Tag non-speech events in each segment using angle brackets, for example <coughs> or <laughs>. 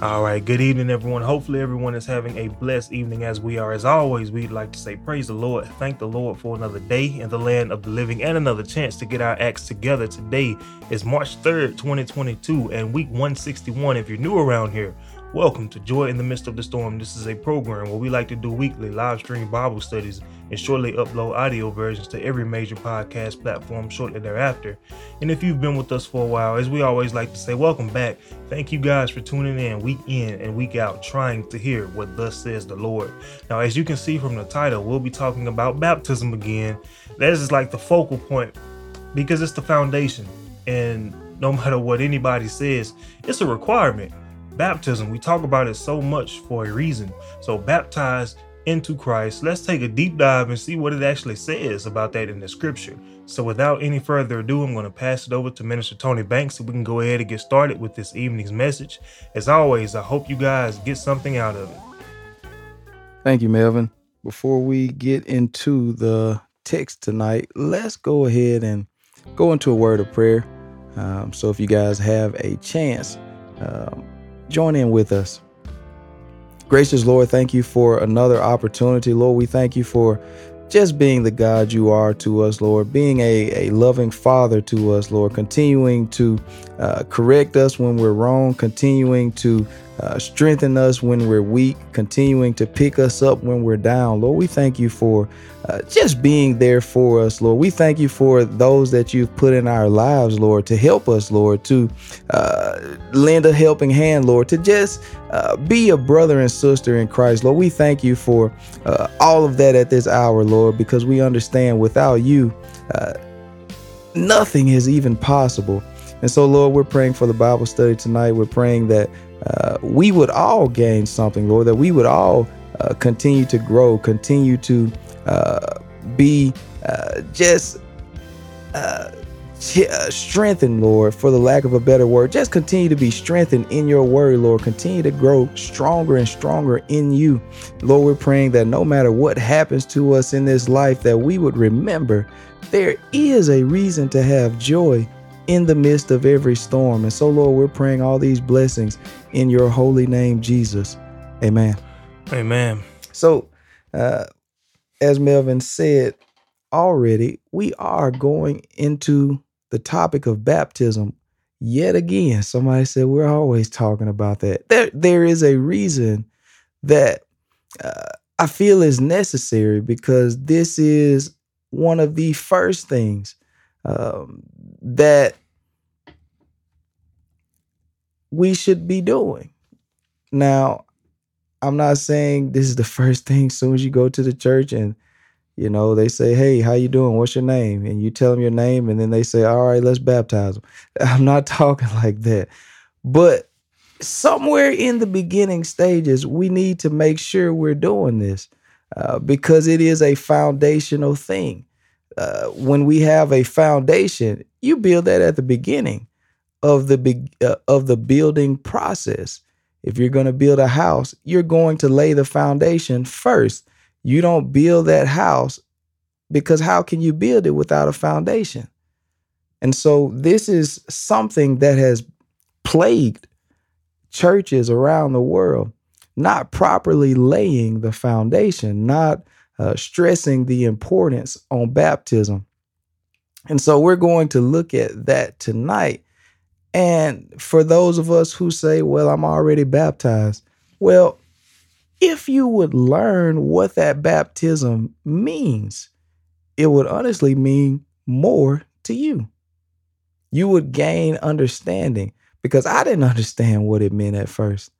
All right, good evening, everyone. Hopefully, everyone is having a blessed evening as we are. As always, we'd like to say, Praise the Lord. Thank the Lord for another day in the land of the living and another chance to get our acts together. Today is March 3rd, 2022, and week 161. If you're new around here, Welcome to Joy in the Midst of the Storm. This is a program where we like to do weekly live stream Bible studies and shortly upload audio versions to every major podcast platform shortly thereafter. And if you've been with us for a while, as we always like to say, welcome back. Thank you guys for tuning in week in and week out, trying to hear what thus says the Lord. Now, as you can see from the title, we'll be talking about baptism again. That is like the focal point because it's the foundation. And no <laughs> matter what anybody says, it's a requirement baptism. We talk about it so much for a reason. So, baptized into Christ. Let's take a deep dive and see what it actually says about that in the scripture. So, without any further ado, I'm going to pass it over to Minister Tony Banks so we can go ahead and get started with this evening's message. As always, I hope you guys get something out of it. Thank you, Melvin. Before we get into the text tonight, let's go ahead and go into a word of prayer. Um, so, if you guys have a chance, um, join in with us. Gracious Lord, thank you for another opportunity. Lord, we thank you for just being the God you are to us, Lord, being a, a loving father to us, Lord, continuing to uh, correct us when we're wrong, continuing to uh, strengthen us when we're weak, continuing to pick us up when we're down. Lord, we thank you for uh, just being there for us, Lord. We thank you for those that you've put in our lives, Lord, to help us, Lord, to uh, lend a helping hand, Lord, to just uh, be a brother and sister in Christ, Lord. We thank you for uh, all of that at this hour, Lord, because we understand without you, uh, nothing is even possible. And so, Lord, we're praying for the Bible study tonight. We're praying that we would all gain something, Lord, that we would all uh, continue to grow, continue to uh, be uh, just uh, strengthened, Lord, for the lack of a better word. Just continue to be strengthened in your word, Lord. Continue to grow stronger and stronger in you. Lord, we're praying that no matter what happens to us in this life, that we would remember there is a reason to have joy in the midst of every storm. And so, Lord, we're praying all these blessings in your holy name, Jesus. Amen. Amen. So, uh, as Melvin said already, we are going into the topic of baptism yet again. Somebody said we're always talking about that. There, there is a reason that uh, I feel is necessary because this is one of the first things um, that we should be doing. Now, I'm not saying this is the first thing. Soon as you go to the church and you know they say, "Hey, how you doing? What's your name?" and you tell them your name, and then they say, "All right, let's baptize them." <laughs> I'm not talking <laughs> like that, but somewhere in the beginning stages, we need to make sure we're doing this uh, because it is a foundational thing. Uh, when we have a foundation, you build that at the beginning of the uh, of the building process. If you're going to build a house, you're going to lay the foundation first. You don't build that house because how can you build it without a foundation? And so this is something that has plagued churches around the world, not properly laying the foundation, not uh, stressing the importance on baptism. And so we're going to look at that tonight and for those of us who say, well, I'm already baptized, well, if you would learn what that baptism means, it would honestly mean more to you. You would gain understanding because I didn't understand what it meant at first.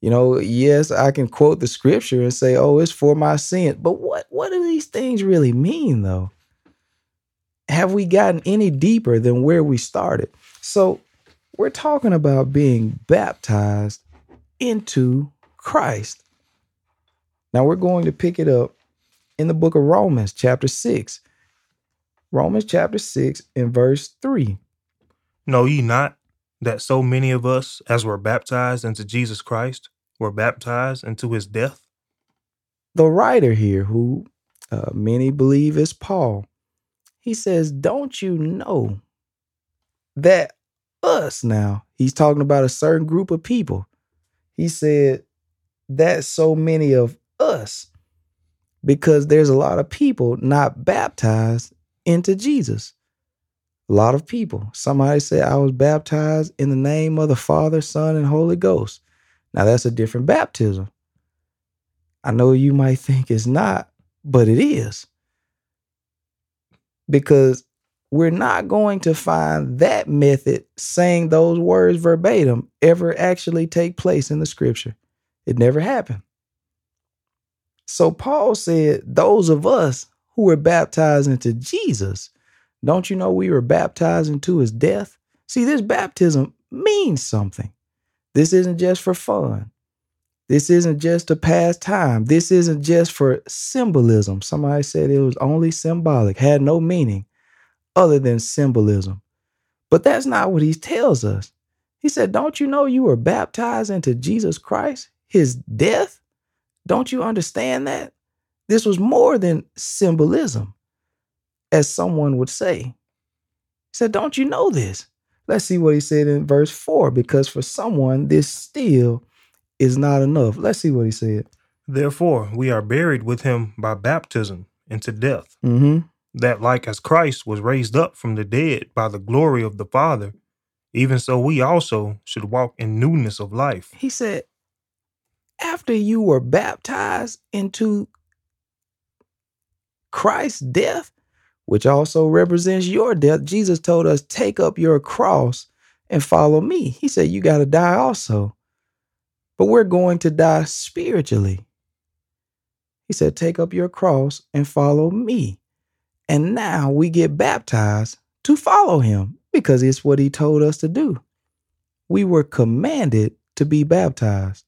You know, yes, I can quote the scripture and say, "Oh, it's for my sin." But what what do these things really mean though? Have we gotten any deeper than where we started? So, we're talking about being baptized into Christ. Now we're going to pick it up in the book of Romans, chapter 6. Romans chapter 6 and verse 3. Know ye not that so many of us, as were baptized into Jesus Christ, were baptized into his death? The writer here, who uh, many believe is Paul, he says, Don't you know that us now. He's talking about a certain group of people. He said, That's so many of us because there's a lot of people not baptized into Jesus. A lot of people. Somebody said, I was baptized in the name of the Father, Son, and Holy Ghost. Now, that's a different baptism. I know you might think it's not, but it is. Because we're not going to find that method saying those words verbatim ever actually take place in the scripture. It never happened. So Paul said, Those of us who were baptized into Jesus, don't you know we were baptized into his death? See, this baptism means something. This isn't just for fun. This isn't just a pastime. This isn't just for symbolism. Somebody said it was only symbolic, had no meaning other than symbolism. But that's not what he tells us. He said, Don't you know you were baptized into Jesus Christ, his death? Don't you understand that? This was more than symbolism, as someone would say. He said, Don't you know this? Let's see what he said in verse 4 because for someone, this still is not enough. Let's see what he said. Therefore, we are buried with him by baptism into death, Mm-hmm. That like as Christ was raised up from the dead by the glory of the Father, even so we also should walk in newness of life. He said, after you were baptized into Christ's death, which also represents your death, Jesus told us, take up your cross and follow me. He said, you got to die also. But we're going to die spiritually. He said, take up your cross and follow me. And now we get baptized to follow him because it's what he told us to do. We were commanded to be baptized.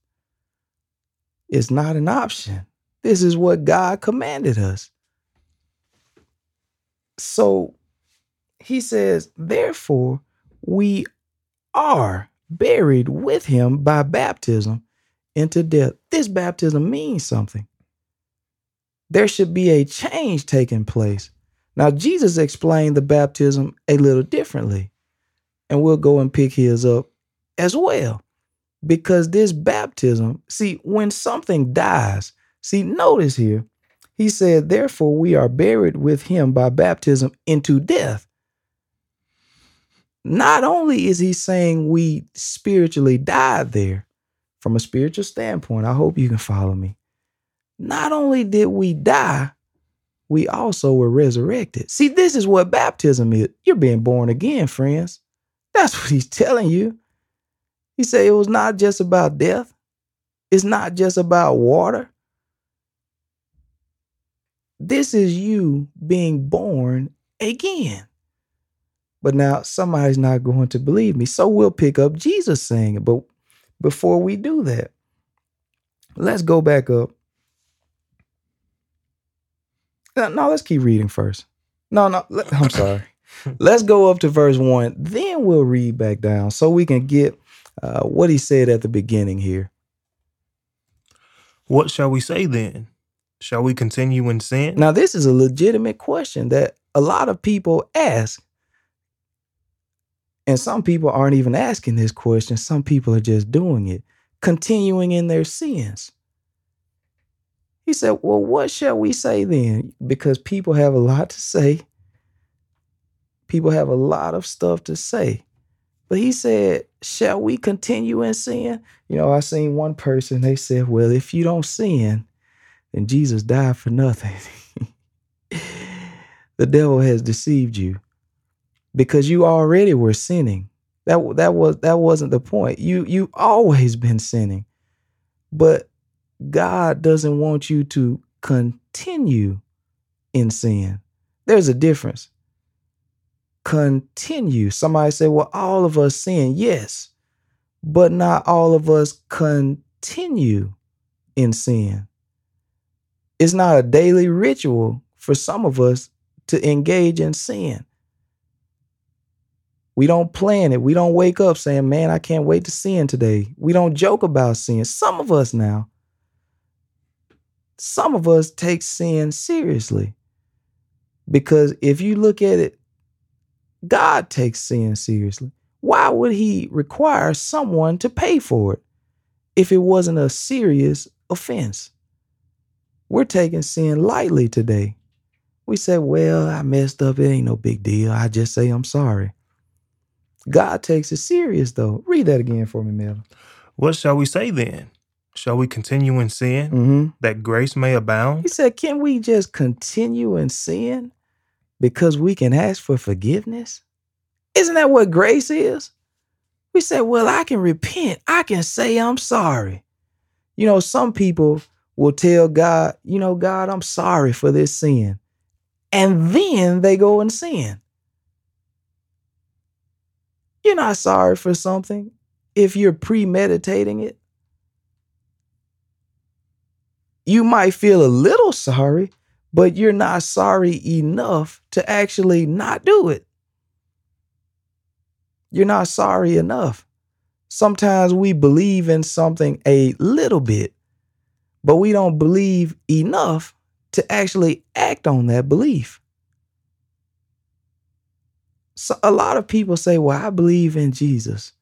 It's not an option. This is what God commanded us. So he says, therefore, we are buried with him by baptism into death. This baptism means something. There should be a change taking place. Now, Jesus explained the baptism a little differently, and we'll go and pick his up as well. Because this baptism, see, when something dies, see, notice here, he said, Therefore, we are buried with him by baptism into death. Not only is he saying we spiritually died there from a spiritual standpoint, I hope you can follow me. Not only did we die, we also were resurrected. See, this is what baptism is. You're being born again, friends. That's what he's telling you. He said it was not just about death, it's not just about water. This is you being born again. But now somebody's not going to believe me. So we'll pick up Jesus saying it. But before we do that, let's go back up. No, let's keep reading first. No, no, let- <laughs> I'm sorry. let's go up to verse one. Then we'll read back down so we can get uh, what he said at the beginning here. What shall we say then? Shall we continue in sin? Now, this is a legitimate question that a lot of people ask. And some people aren't even asking this question. Some people are just doing it, continuing in their sins. He said, Well, what shall we say then? Because people have a lot to say. People have a lot of stuff to say. But he said, Shall we continue in sin? You know, I seen one person, they said, Well, if you don't sin, then Jesus died for nothing. <laughs> the devil has deceived you because you already were sinning. That that was that wasn't the point. You you always been sinning. But God doesn't want you to continue in sin. There's a difference. Continue. Somebody say, "Well, all of us sin." Yes. But not all of us continue in sin. It's not a daily ritual for some of us to engage in sin. We don't plan it. We don't wake up saying, man, I can't wait to sin today. We don't joke about sin. Some of us now, some of us take sin seriously. Because if you look at it, God takes sin seriously. Why would he require someone to pay for it? if it wasn't a serious offense. We're taking sin lightly today. We say, well, I messed up. It ain't no big deal. I just say I'm sorry. God takes it serious, though. Read that again for me, Mel. What shall we say then? Shall we continue in sin Mm-hmm. that grace may abound? He said, Can we just continue in sin because we can ask for forgiveness? Isn't that what grace is? We say, Well, I can repent. I can say I'm sorry. You know, some people will tell God, You know, God, I'm sorry for this sin. And then they go and sin. You're not sorry for something if you're premeditating it. You might feel a little sorry, but you're not sorry enough to actually not do it. You're not sorry enough. Sometimes we believe in something a little bit, but we don't believe enough to actually act on that belief. So a lot of people say, Well, I believe in Jesus.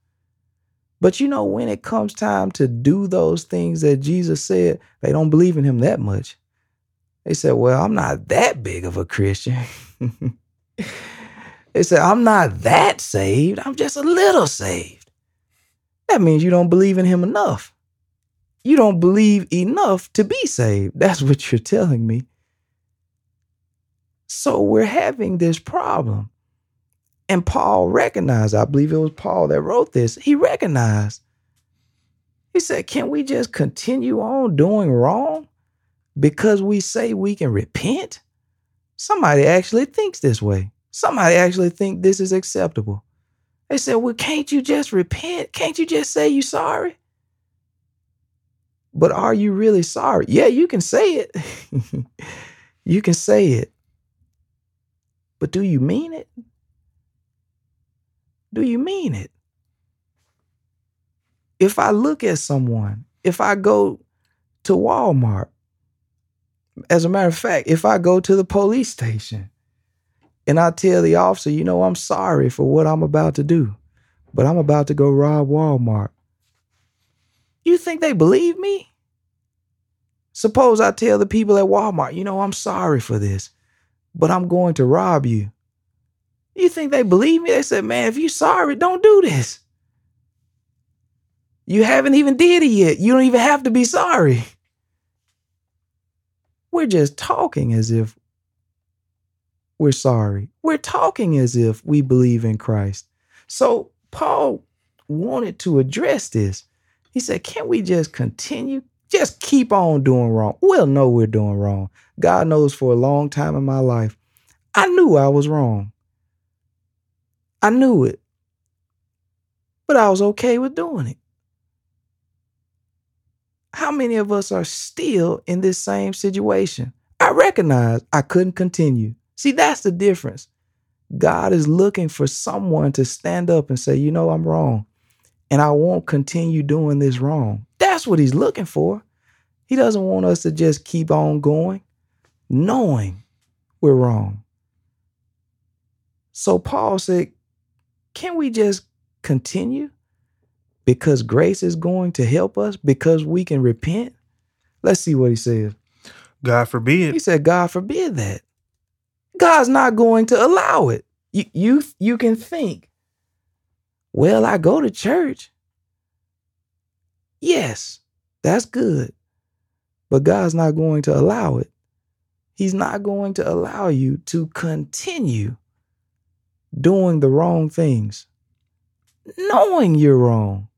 But you know, when it comes time to do those things that Jesus said, they don't believe in him that much. They said, Well, I'm not that big of a Christian. <laughs> they said, I'm not that saved. I'm just a little saved. That means you don't believe in him enough. You don't believe enough to be saved. That's what you're telling me. So we're having this problem. And Paul recognized, I believe it was Paul that wrote this. He recognized. He said, Can we just continue on doing wrong because we say we can repent? Somebody actually thinks this way. Somebody actually think this is acceptable. They said, Well, can't you just repent? Can't you just say you're sorry? But are you really sorry? Yeah, you can say it. <laughs> you can say it. But do you mean it? Do you mean it? If I look at someone, if I go to Walmart, as a matter of fact, if I go to the police station and I tell the officer, you know, I'm sorry for what I'm about to do, but I'm about to go rob Walmart, you think they believe me? Suppose I tell the people at Walmart, you know, I'm sorry for this, but I'm going to rob you. You think they believe me? They said, man, if you're sorry, don't do this. You haven't even did it yet. You don't even have to be sorry. We're just talking as if we're sorry. We're talking as if we believe in Christ. So Paul wanted to address this. He said, Can't we just continue? Just keep on doing wrong. We'll know we're doing wrong. God knows for a long time in my life, I knew I was wrong. I knew it. But I was okay with doing it. How many of us are still in this same situation? I recognize I couldn't continue. See, that's the difference. God is looking for someone to stand up and say, you know, I'm wrong. And I won't continue doing this wrong. That's what he's looking for. He doesn't want us to just keep on going, knowing we're wrong. So Paul said, can we just continue? Because grace is going to help us, because we can repent. Let's see what he says. God forbid. He said, God forbid that. God's not going to allow it. You, you, you can think, well, I go to church. Yes, that's good. But God's not going to allow it. He's not going to allow you to continue doing the wrong things, knowing you're wrong.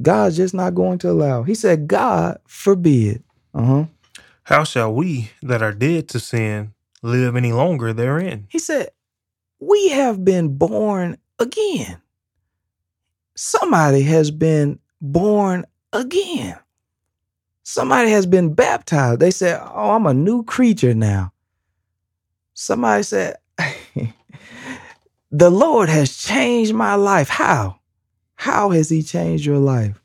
God's just not going to allow. He said, God forbid. Uh huh. How shall we that are dead to sin live any longer therein? He said, We have been born again. Somebody has been born again. Somebody has been baptized. They said, Oh, I'm a new creature now. Somebody said, The Lord has changed my life. How? How has He changed your life?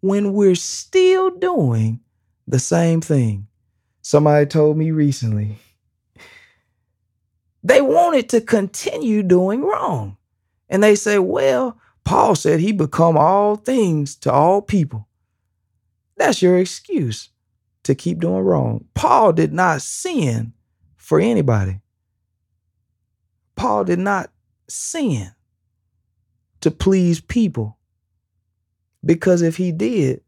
When we're still doing the same thing. Somebody told me recently, they wanted to continue doing wrong. And they say, well, Paul said he become all things to all people. That's your excuse to keep doing wrong. Paul did not sin for anybody. Paul did not sin to please people. Because if he did,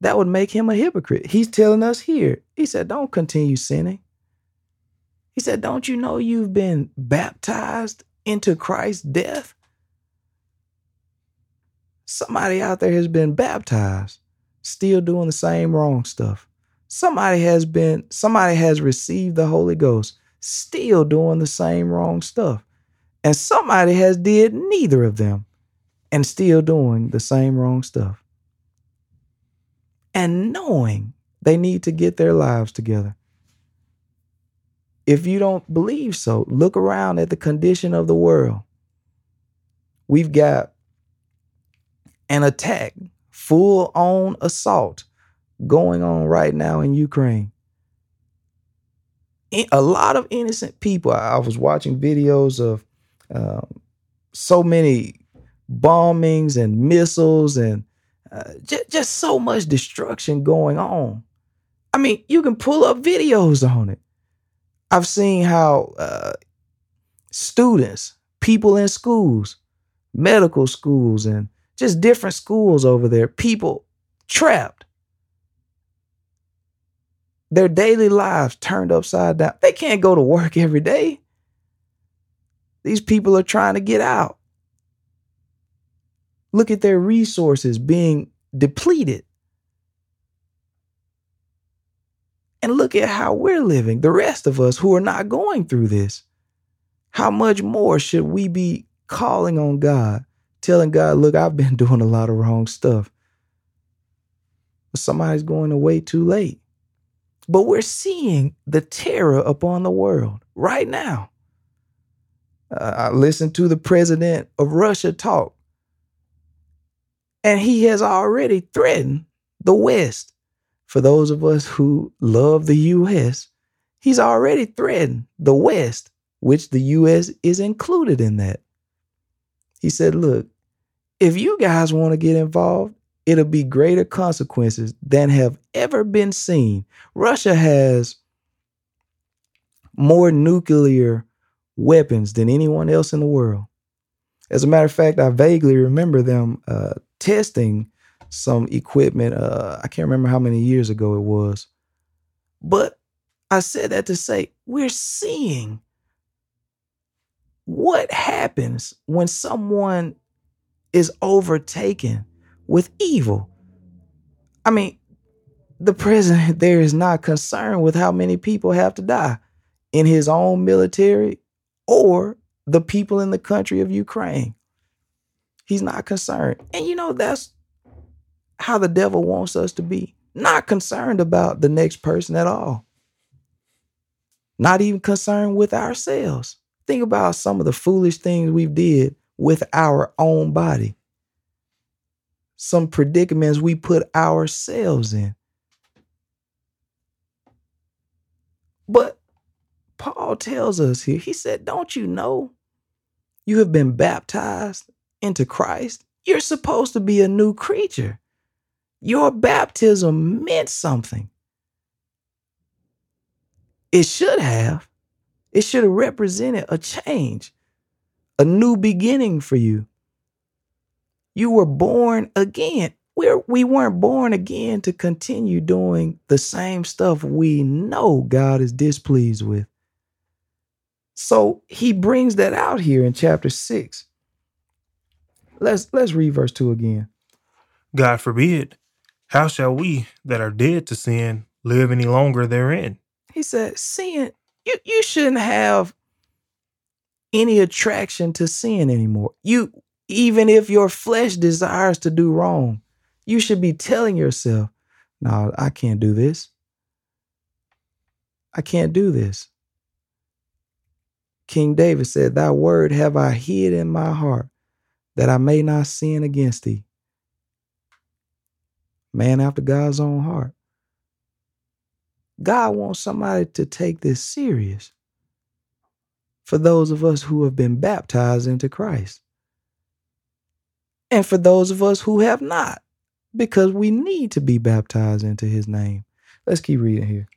that would make him a hypocrite. He's telling us here, he said, don't continue sinning. He said, don't you know you've been baptized into Christ's death? Somebody out there has been baptized, still doing the same wrong stuff. Somebody has been, somebody has received the Holy Ghost, still doing the same wrong stuff. And somebody has did neither of them and still doing the same wrong stuff. And knowing they need to get their lives together. If you don't believe so, look around at the condition of the world. We've got an attack, full on assault going on right now in Ukraine. A lot of innocent people. I was watching videos of um, so many bombings and missiles and uh, just, just so much destruction going on. I mean, you can pull up videos on it. I've seen how uh, students, people in schools, medical schools, and just different schools over there, people trapped. Their daily lives turned upside down. They can't go to work <laughs> every day. These people are trying to get out. Look at their resources being depleted. And look at how we're living, the rest of us who are not going through this. How much more should we be calling on God telling God, look, I've been <laughs> doing a lot of wrong stuff. Somebody's going away too late. But we're seeing the terror upon the world right now. Uh, I listened to the president of Russia talk, and he has already threatened the West. For those of us who love the U.S., he's already threatened the West, which the U.S. is included in that. He said, Look, if you guys want to get involved, it'll be greater consequences than have ever been seen. Russia has more nuclear weapons than anyone else in the world. As a matter of fact, I vaguely remember them uh, testing some equipment. Uh, I can't remember how many years ago it was. But I said that to say we're seeing what happens when someone is overtaken with evil. I mean, the president <laughs> there is not concerned with how many people have to die in his own military or the people in the country of Ukraine. He's not concerned. And you know, that's how the devil wants us to be not concerned about the next person at all, not even concerned with ourselves. Think about some of the foolish things we've did with our own body. Some predicaments we put ourselves in. But Paul tells us here, he said, Don't you know you have been baptized into Christ? You're supposed to be a new creature. Your baptism meant something. It should have. It should have represented a change a new beginning for you. You were born again. We're, we weren't born again to continue doing the same stuff we know God is displeased with. So he brings that out here in chapter six. Let's let's read verse two again. God forbid. How shall we that are dead to sin live any longer therein? He said, sin, you, you shouldn't have any attraction to sin anymore. You even if your flesh desires to do wrong, you should be telling yourself, "No, I can't do this. I can't do this." King David said, Thy word have I hid in my heart that I may not sin against thee. Man after God's own heart. God wants somebody to take this serious for those of us who have been baptized into Christ. And for those of us who have not because we need to be baptized into his name. Let's keep reading here.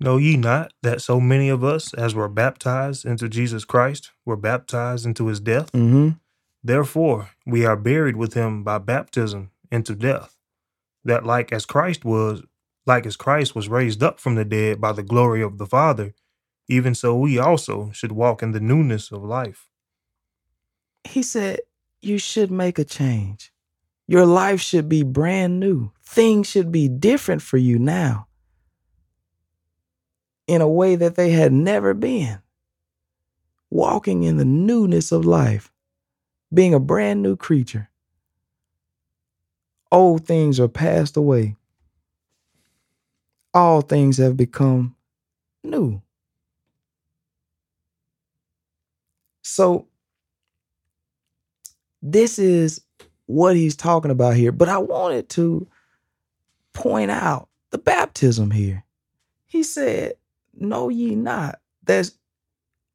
Know ye not that so many of us, as were baptized into Jesus Christ, were baptized into his death? Mm-hmm. Therefore, we are buried with him by baptism into death, that like as Christ was, like as Christ was raised up from the dead by the glory of the Father, even so we also should walk in the newness of life. He said, You should make a change. Your life should be brand new. Things should be different for you now in a way that they had never been. Walking in the newness of life, being a brand new creature. Old things are passed away. All things have become new. So, this is what he's talking about here. But I wanted to point out the baptism here. He said, Know ye not there's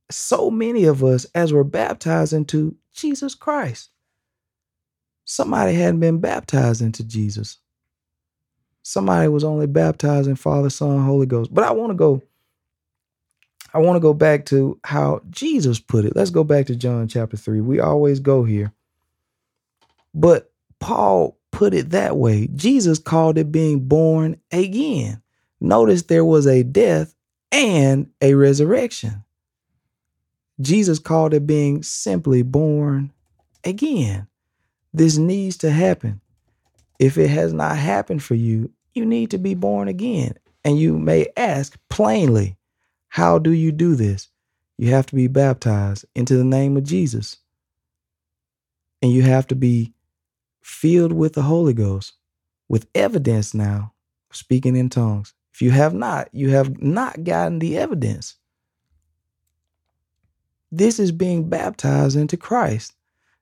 so many of us as we're baptized into Jesus Christ. Somebody hadn't been baptized into Jesus. Somebody was only baptized in Father, Son, Holy Ghost. But I want to go I want to go back to how Jesus put it. Let's go back to John chapter 3. We always go here. But Paul put it that way. Jesus called it being born again. Notice there was a death and a resurrection. Jesus called it being simply born again. This needs to happen. If it has not happened for you, you need to be born again. And you may ask plainly, how do you do this? You have to be baptized into the name of Jesus. And you have to be filled with the Holy Ghost with evidence now, speaking in tongues. If you have not, you have not gotten the evidence. This is being baptized into Christ.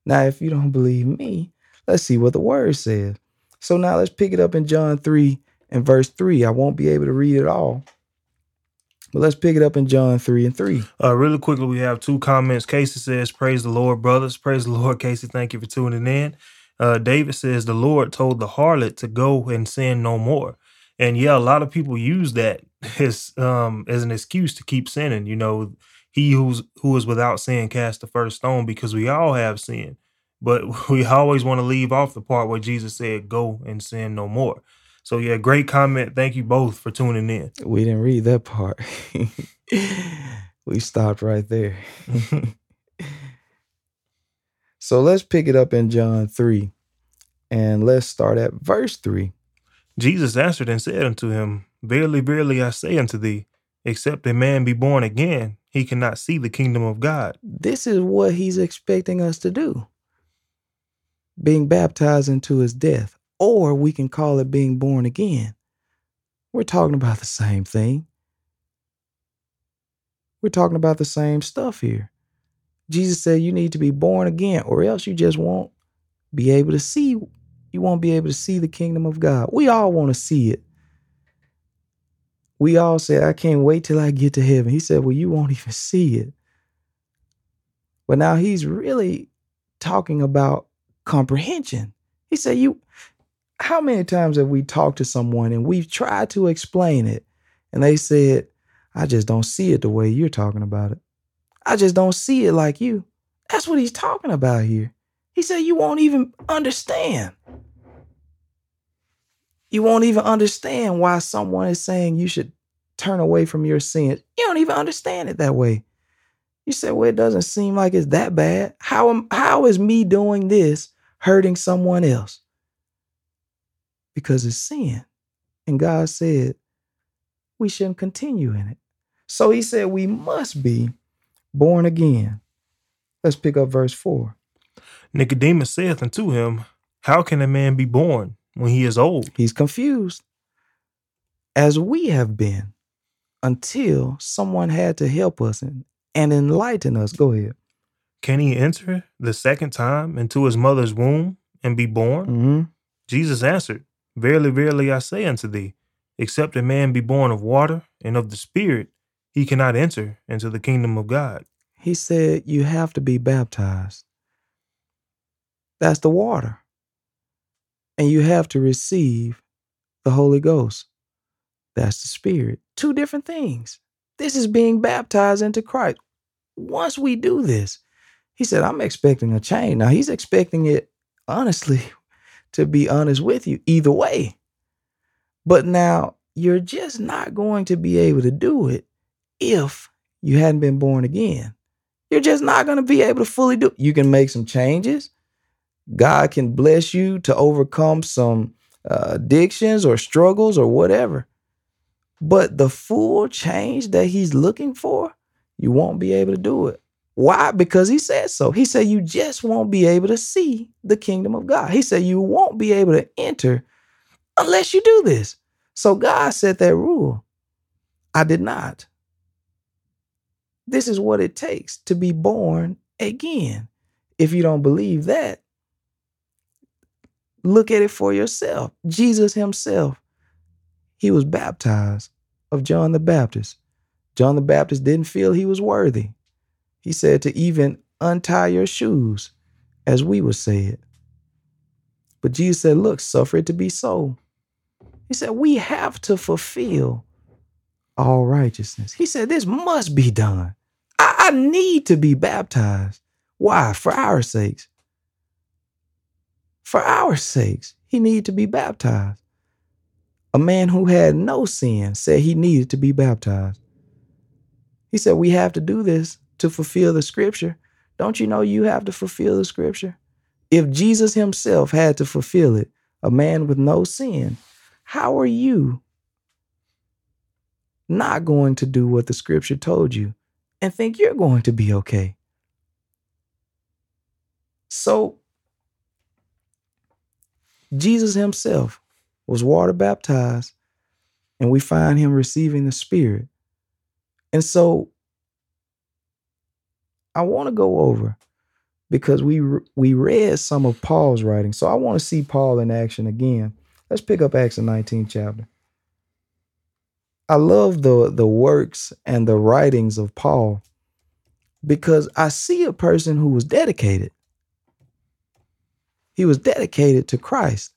Now, if you don't believe me, let's see what the word says. So now let's pick it up in John 3 and verse 3. I won't be able to read it all. But let's pick it up in John 3 and 3. Uh, really quickly, we have two comments. Casey says, Praise the Lord, brothers. Praise the Lord, Casey. Thank you for tuning in. Uh, David says, The Lord told the harlot to go and sin no more. And yeah, a lot of people use that as um as an excuse to keep sinning. You know, he who's who is without sin cast the first stone because we all have sin. But <laughs> we always want to leave off the part where Jesus said, Go and sin no more. So yeah, great comment. Thank you both for tuning in. We didn't read that part. <laughs> we stopped right there. <laughs> so let's pick it up in John 3 and let's start at verse 3. Jesus answered and said unto him, Verily, verily, I say unto thee, except a man be born again, he cannot see the kingdom of God. This is what he's expecting us to do being baptized into his death, or we can call it being born again. We're talking about the same thing. We're talking about the same stuff here. Jesus said you need to be born again, or else you just won't be able to see. You won't be able to see the kingdom of God. We all want to see it. We all say, I can't wait till I get to heaven. He said, Well, you won't <laughs> even see it. But now he's really talking about comprehension. He said, You how many times have we talked to someone and we've tried to explain it and they said, I just don't see it the way you're talking about it. I just don't see it like you. That's what he's talking about here. He said, You won't even understand. You won't even understand why someone is saying you should turn away from your sins. You don't even understand it that way. You say, Well, it doesn't seem like it's that bad. How, am, how is me doing this hurting someone else? because it's sin. And God said we shouldn't continue in it. So he said we must be born again. Let's pick up verse 4. Nicodemus saith unto him, How can a man be born when he is old? He's confused, as we have been, until someone had to help us and, and enlighten us. Go ahead. Can he enter the second time into his mother's womb and be born? Mm-hmm. Jesus answered, Verily, verily, I say unto thee, except a man be born of water and of the Spirit, he cannot enter into the kingdom of God. He said, You have to be baptized. That's the water. and you have to receive the Holy Ghost. That's the Spirit. Two different things. This is being baptized into Christ. Once we do this, he said, I'm expecting a change. Now, he's expecting it, honestly, <laughs> to be honest with you, either way. But now, you're just not going to be able to do it if you hadn't been born again. You're just not going to be able to fully do it. You can make some changes. God can bless you to overcome some uh, addictions or struggles or whatever. But the full change that he's looking for, you won't be able to do it. Why? Because he said so. He said you just won't be able to see the kingdom of God. He said you won't be able to enter unless you do this. So God set that rule. I did not. This is what it takes to be born again. If you don't believe that, look at it for yourself. Jesus himself, he was baptized of John the Baptist. John the Baptist didn't feel he was worthy. He said to even untie your shoes, as we would say it. But Jesus said, Look, suffer it to be so. He said, We have to fulfill all righteousness. He said, This must be done. I, I need to be baptized. Why? For our sakes. For our sakes, he needed to be baptized. A man who had no sin said he needed to be baptized. He said, We have to do this to fulfill the scripture. Don't you know you have to fulfill the scripture? If Jesus himself had to fulfill it, a man with no sin, how are you not going to do what the scripture told you and think you're going to be okay? So, Jesus himself was water baptized, and we find him receiving the Spirit. And so, I want to go over because we we read some of Paul's writing. So I want to see Paul in action again. Let's pick up Acts 19th chapter. I love the the works and the writings of Paul because I see a person who was dedicated. He was dedicated to Christ.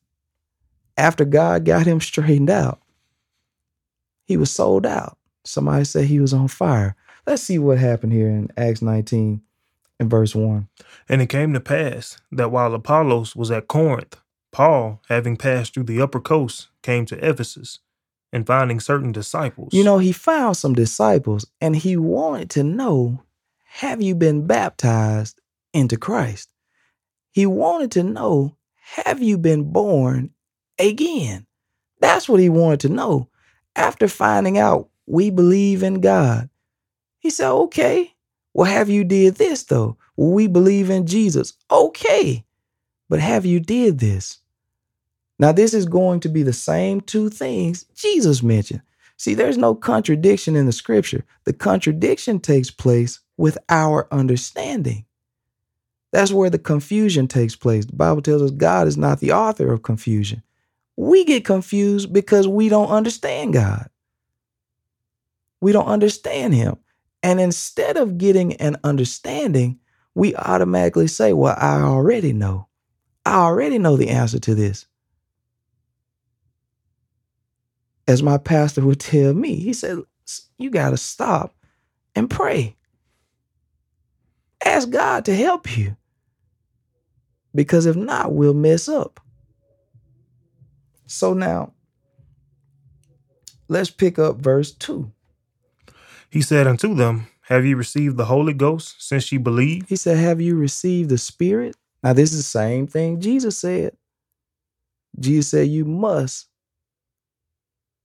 After God got him straightened out, he was sold out. Somebody said he was on fire. Let's see what happened here in Acts 19 and verse 1. And it came to pass that while Apollos was at Corinth, Paul, having passed through the upper coast, came to Ephesus and finding certain disciples. You know, he found some disciples and he wanted to know have you been baptized into Christ? He wanted to know have you been born again? That's what he wanted to know. After finding out we believe in God, he said, okay, well, have you did this though? Well, we believe in Jesus. Okay, but have you did this? Now, this is going to be the same two things Jesus mentioned. See, there's no contradiction in the scripture. The contradiction takes place with our understanding. That's where the confusion takes place. The Bible tells us God is not the author of confusion. We get confused because we don't understand God. We don't understand Him. And instead of getting an understanding, we automatically say, Well, I already know. I already know the answer to this. as my pastor would tell me, he said, You got to stop and pray. Ask God to help you. Because if not, we'll mess up. So now, let's pick up verse 2. He said unto them, Have you received the Holy Ghost since you believe? He said, Have you received the Spirit? Now, this is the same thing Jesus said. Jesus said, You must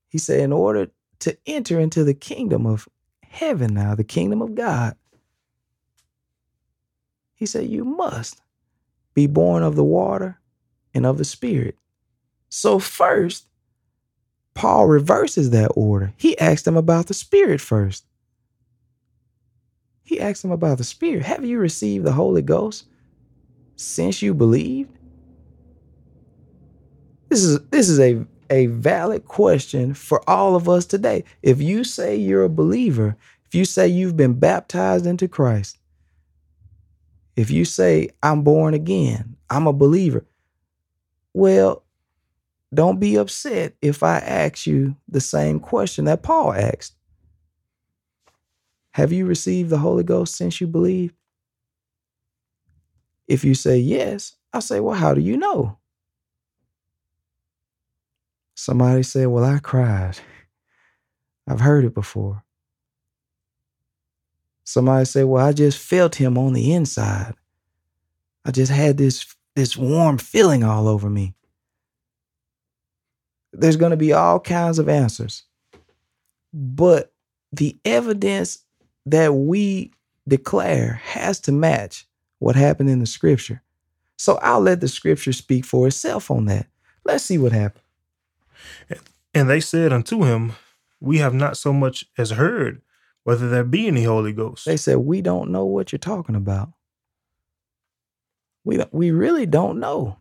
he said, in order to enter into the kingdom of heaven now, the kingdom of God, he said, you must be born of the water and of the spirit. So, first, Paul reverses that order. He asks them about the spirit first. He asks them about the spirit. Have you received the Holy Ghost since you believed? This is this is a a valid question for all of us today. If you say you're a believer, if you say you've been baptized into Christ, if you say, I'm born again, I'm a believer, well, don't be upset if I ask you the same question that Paul asked. Have you received the Holy Ghost since you believe? If you say yes, I say, well, how do you know? Somebody said, well, I cried. I've heard it before. Somebody say, well, I just felt him on the inside. I just had this, this warm feeling all over me. There's going to be all kinds of answers. But the evidence that we declare has to match what happened in the scripture. So I'll let the scripture speak for itself on that. Let's see what happened. And they said unto him, We have not so much as heard whether there be any Holy Ghost. They said, We don't know what you're talking about. We, don't, we really don't know.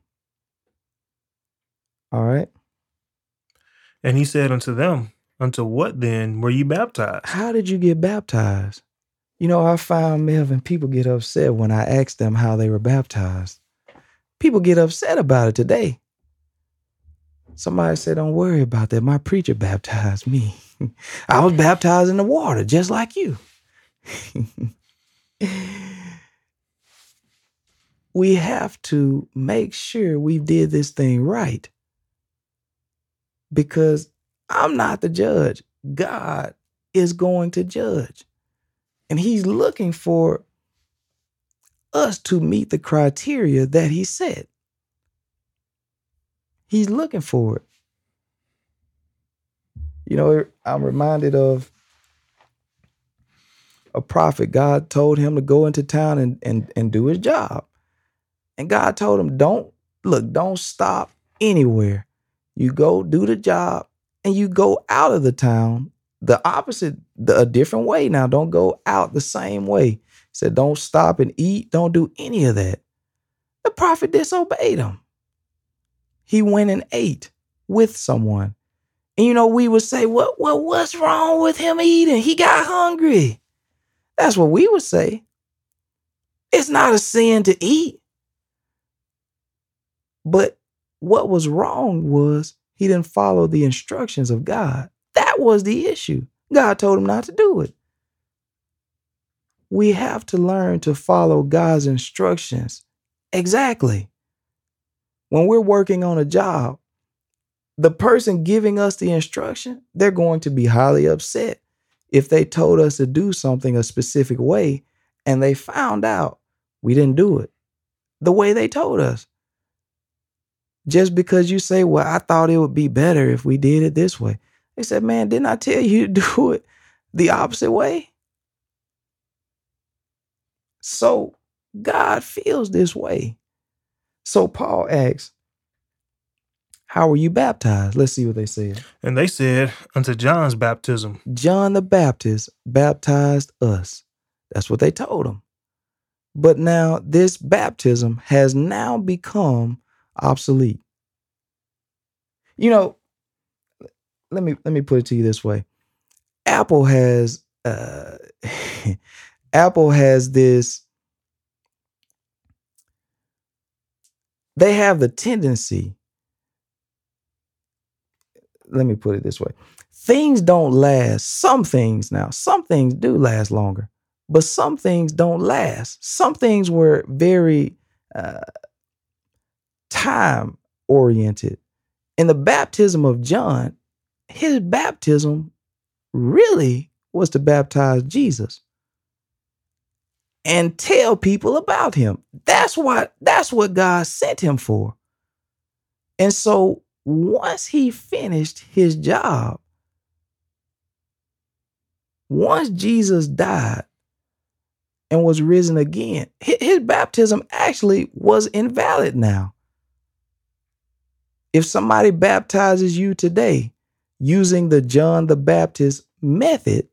All right. And he said unto them, Unto what then were ye baptized? How did you get baptized? You know, I found Melvin, people get upset when I ask them how they were baptized. People get upset about it today. Somebody said, Don't worry about that. My preacher baptized me. <laughs> I was baptized in the water, just like you. <laughs> we have to make sure we did this thing right because I'm not the judge. God is going to judge. And he's looking for us to meet the criteria that he set. He's looking for it. You know, I'm reminded of a prophet. God told him to go into town and, and, and do his job. And God told him, don't look, don't stop anywhere. You go do the job and you go out of the town the opposite, the, a different way now. Don't go out the same way. He said, don't stop and eat. Don't do any of that. The prophet disobeyed him. He went and ate with someone. And you know, we would say, what, what, what's wrong with him eating? He got hungry. That's what we would say. It's not a sin to eat. But what was wrong was he didn't follow the instructions of God. That was the issue. God told him not to do it. We have to learn to follow God's instructions. Exactly. When we're working on a job, the person giving us the instruction, they're going to be highly upset if they told us to do something a specific way and they found out we didn't do it the way they told us. Just because you say, Well, I thought it would be better if we did it this way. They said, Man, didn't I tell you to <laughs> do it the opposite way? So God feels this way. So Paul asks, How were you baptized? Let's see what they said. And they said, Unto John's baptism. John the Baptist baptized us. That's what they told him. But now this baptism has now become obsolete. You know, let me let me put it to you this way. Apple has uh <laughs> Apple has this they have the tendency let me put it this way. Things don't last. Some things now, some things do last longer, but some things don't last. Some things were very uh, time oriented. In the baptism of John, his baptism really was to baptize Jesus and tell people about him. That's what that's what God sent him for. And so once he finished his job, once Jesus died and was risen again, his baptism actually was invalid now. If somebody baptizes you today, using the John the Baptist method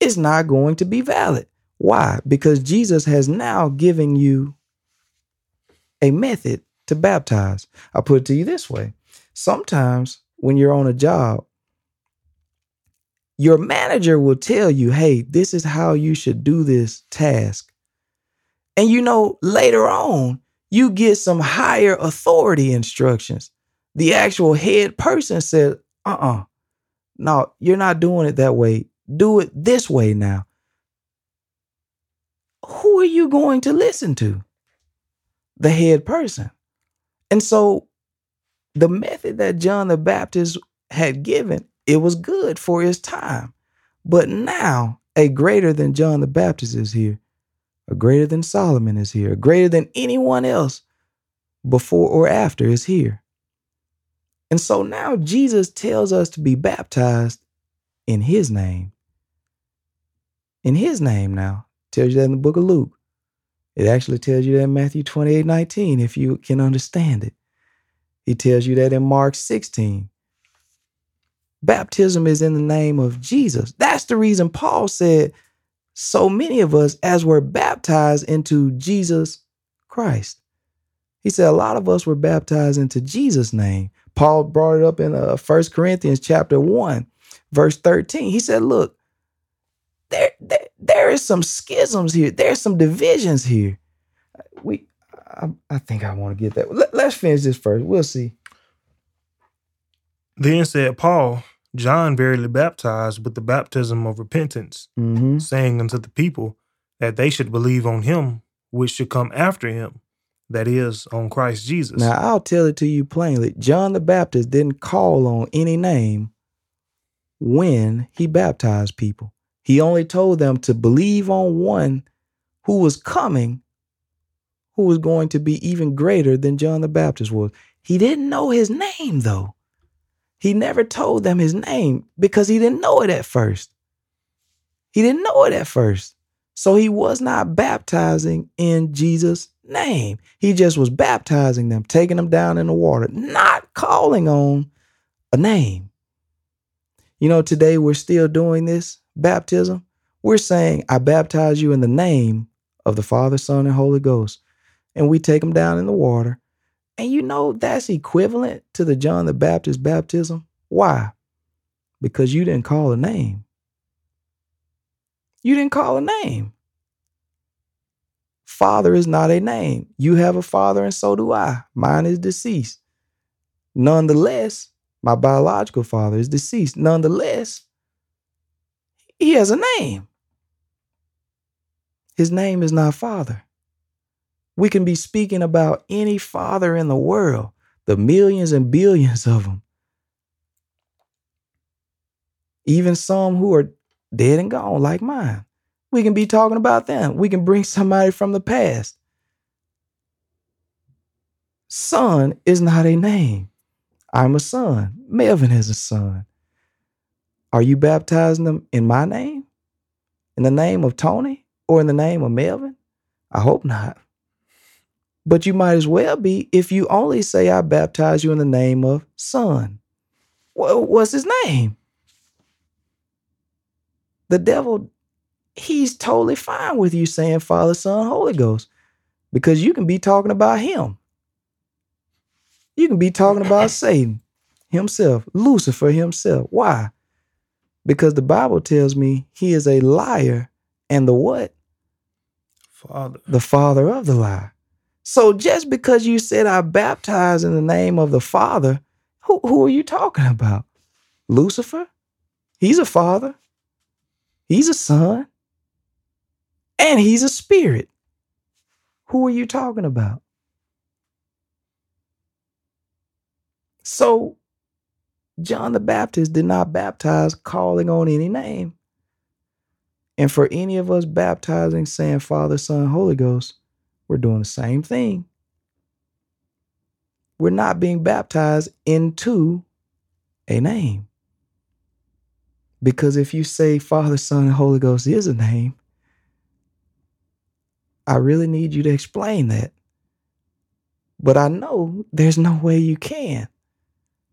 it's not going to be valid. Why? Because Jesus has now given you a method to baptize. I'll put it to you this way. Sometimes when you're on a job, your manager will tell you, hey, this is how you should do this task. And you know, later on, you get some higher authority instructions The actual head person said, uh uh no, you're not doing it that way. Do it this way now. Who are you going to listen to? The head person. And so the method that John the Baptist had given, it was good for his time. But now a greater than John the Baptist is here. A greater than Solomon is here. A greater than anyone else before or after is here. And so now Jesus tells us to be baptized in his name. In his name now. Tells you that in the book of Luke. It actually tells you that in Matthew 28 19, if you can understand it. He tells you that in Mark 16. Baptism is in the name of Jesus. That's the reason Paul said, so many of us, as we're baptized into Jesus Christ. He said a lot of us were baptized into Jesus' name. Paul brought it up in uh, 1 Corinthians chapter 1, verse 13. He said, look, there, there, there is some schisms here. There's some divisions here. We, I, I think I want to get that. Let, let's finish this first. We'll see. Then said Paul, John verily baptized with the baptism of repentance, Mm-hmm. saying unto the people that they should believe on him which should come after him, that is, on Christ Jesus. Now I'll tell it to you plainly. John the Baptist didn't call on any name when he baptized people. He only told them to believe on one who was coming, who was going to be even greater than John the Baptist was. He didn't know his name though. He never told them his name because he didn't know it at first. He didn't know it at first. So he was not baptizing in Jesus' name. He just was baptizing them, taking them down in the water, not calling on a name. You know, today we're still doing this baptism. We're saying, I baptize you in the name of the Father, Son, and Holy Ghost. And we take them down in the water. And you know, that's equivalent to the John the Baptist baptism. Why? Because you didn't call a name. You didn't call a name. Father is not a name. You have a father, and so do I. Mine is deceased. Nonetheless, my biological father is deceased. Nonetheless, he has a name. His name is not Father. We can be speaking about any father in the world, the millions and billions of them. Even some who are dead and gone, like mine. We can be talking about them. We can bring somebody from the past. Son is not a name. I'm a son. Melvin is a son. Are you baptizing them in my name? In the name of Tony or in the name of Melvin? I hope not. But you might as well be if you only say, I baptize you in the name of Son. Well, what's his name? The devil, he's totally fine with you saying Father, Son, Holy Ghost because you can be talking about him. You can be talking about <coughs> Satan himself, Lucifer himself. Why? Because the Bible tells me he is a liar and the what? Father. The father of the lie. So just because you said I baptize in the name of the Father, who, who are you talking about? Lucifer? He's a father. He's a son. And he's a spirit. Who are you talking about? So John the Baptist did not baptize calling on any name. And for any of us baptizing, saying Father, Son, Holy Ghost, we're doing the same thing. We're not being baptized into a name. Because if you say Father, Son, and Holy Ghost is a name, I really need you to explain that. But I know there's no way you can.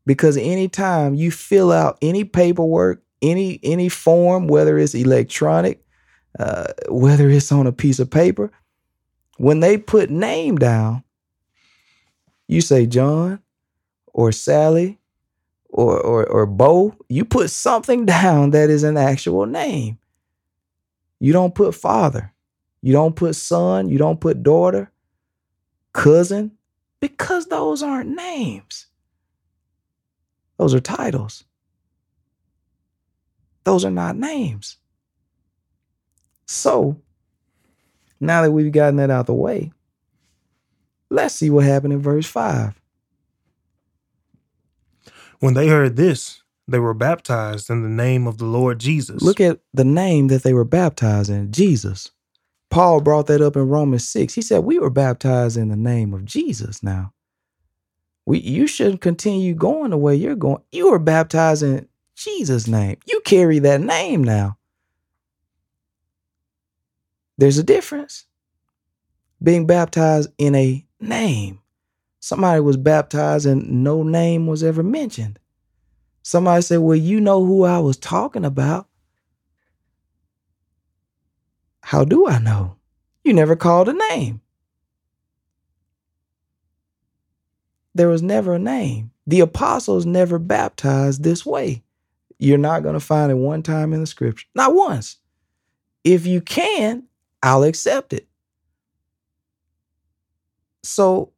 Because anytime you fill out any paperwork, any any form, whether it's electronic, uh, whether it's on a piece of paper, when they put name down, you say John or Sally or or or Bo. You put something <laughs> down that is an actual name. You don't put father. You don't put son. You don't put daughter, cousin, because those aren't names. Those are titles. Those are not names. So, now that we've gotten that out of the way, let's see what happened in verse 5. When they heard this, they were baptized in the name of the Lord Jesus. Look at the name that they were baptized in Jesus. Paul brought that up in Romans 6. He said, We were baptized in the name of Jesus now. We, you shouldn't continue going the way you're going. You were baptized in Jesus' name. You carry that name now. There's a difference. Being baptized in a name. Somebody was baptized and no name was ever mentioned. Somebody said, Well, you know who I was talking about. How do I know? You never called a name. There was never a name. The apostles never baptized this way. You're not going to find it one time in the scripture, not once. If you can, I'll accept it. So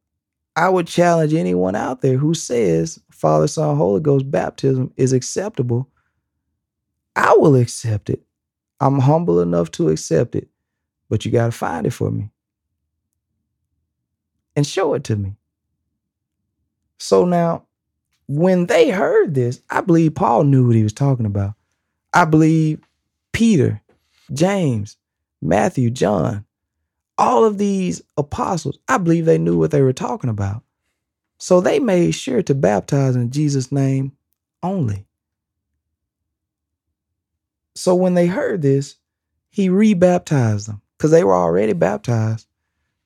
I would challenge anyone out there who says Father, Son, Holy Ghost baptism is acceptable. I will accept it. I'm humble enough to accept it, but you got to find it for me and show it to me. So now, when they heard this, I believe Paul knew what he was talking about. I believe Peter, James, Matthew, John, all of these apostles, I believe they knew what they were talking about. So they made sure to baptize in Jesus' name only. So when they heard this, he rebaptized them because they were already baptized.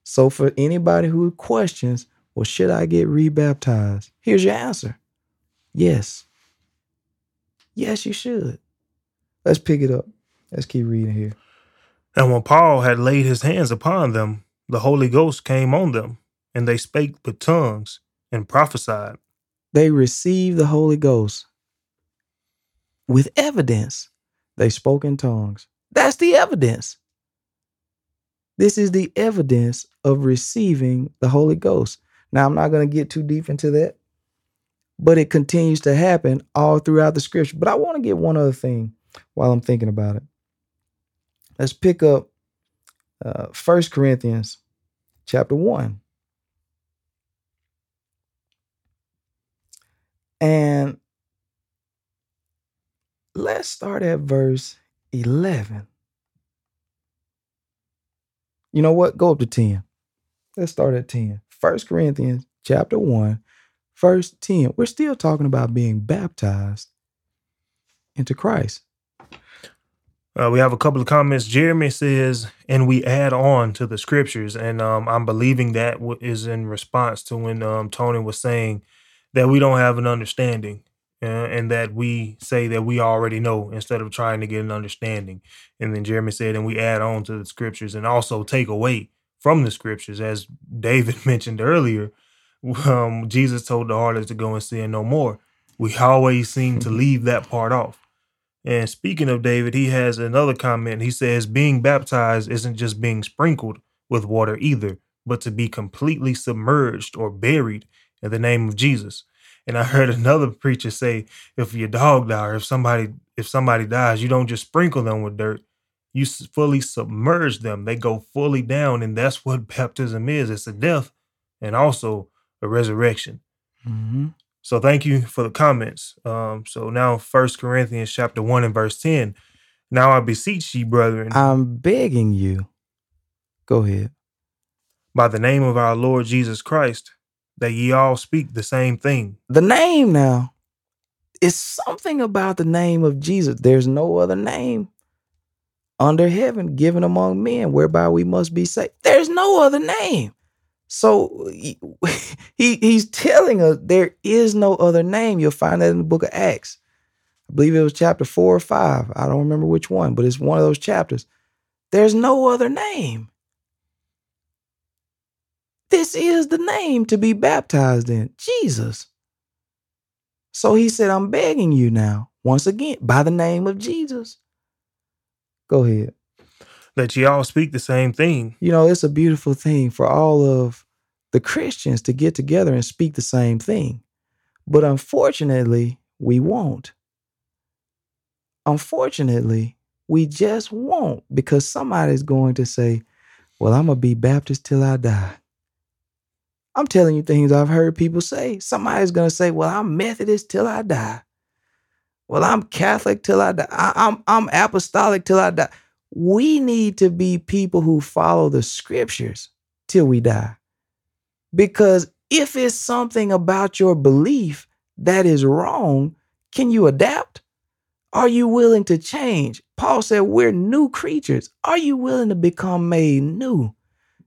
So for anybody who questions, well, should I get rebaptized? Here's your answer yes. Yes, you should. Let's pick it up. Let's keep reading here. And when Paul had laid his hands upon them, the Holy Ghost came on them, and they spake with tongues and prophesied. They received the Holy Ghost with evidence. They spoke in tongues. That's the evidence. This is the evidence of receiving the Holy Ghost. Now, I'm not going to get too deep into that, but it continues to happen all throughout the scripture. But I want to get one other thing while I'm thinking about it. Let's pick up uh, 1 Corinthians chapter 1. And let's start at verse 11. You know what? Go up to 10. Let's start at 10. 1 Corinthians chapter 1, verse 10. We're still talking about being baptized into Christ. Uh, we have a couple of comments. Jeremy says, and we add on to the scriptures. And um, I'm believing that w- is in response to when um, Tony was saying that we don't have an understanding uh, and that we say that we already know instead of trying to get an understanding. And then Jeremy said, and we add on to the scriptures and also take away from the scriptures. As David <laughs> mentioned earlier, um, Jesus told the harlots to go and sin no more. We always seem to leave that part off. And speaking of David, he has another comment. He says, being baptized isn't just being sprinkled with water either, but to be completely submerged or buried in the name of Jesus. And I heard <laughs> another preacher say, if your dog dies, or if somebody if somebody dies, you don't just sprinkle them with dirt. You fully submerge them. They go fully down, and that's what <laughs> baptism is. It's a death and also a resurrection. Mm-hmm. So thank you for the comments. Um, so now First Corinthians chapter one and verse ten. Now I beseech ye, brethren, I'm begging you. Go ahead. by the name of our Lord Jesus Christ, that ye all speak the same thing. The name now is something about the name of Jesus. There's no other name under heaven given among men whereby we must be saved. There's no other name. So he, <laughs> he he's telling us there is no other name. You'll find that in the book of Acts. I believe it was chapter four or five. I don't remember which one, but it's one of those chapters. There's no other name. This is the name to be baptized in Jesus. So he said, I'm begging you now, once again, by the name of Jesus. Go ahead. That y'all speak the same thing. You know, it's a beautiful thing for all of the Christians to get together and speak the same thing. But unfortunately, we won't. Unfortunately, we just won't because somebody's going to say, Well, I'm going to be Baptist till I die. I'm telling you things I've heard people say. Somebody's going to say, Well, I'm Methodist till I die. Well, I'm Catholic till I die. I, I'm, I'm apostolic till I die. We need to be people who follow the scriptures till we die. Because if it's something about your belief that is wrong, can you adapt? Are you willing to change? Paul said, We're new creatures. Are you willing to become made new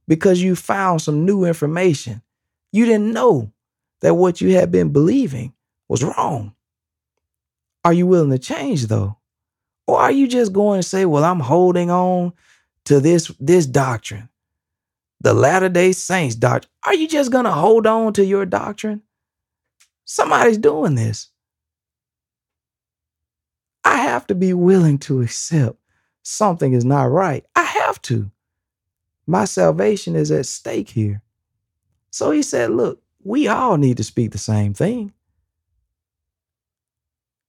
because you found some new information? You didn't know that what you had been believing was wrong. Are you willing to change though? Or are you just going to say, Well, I'm holding on to this, this doctrine? the Latter day Saints doctrine. Are you just going to hold on to your doctrine? Somebody's doing this. I have to be willing to accept something is not right. I have to. My salvation is at stake here. So he said, Look, we all need to speak the same thing.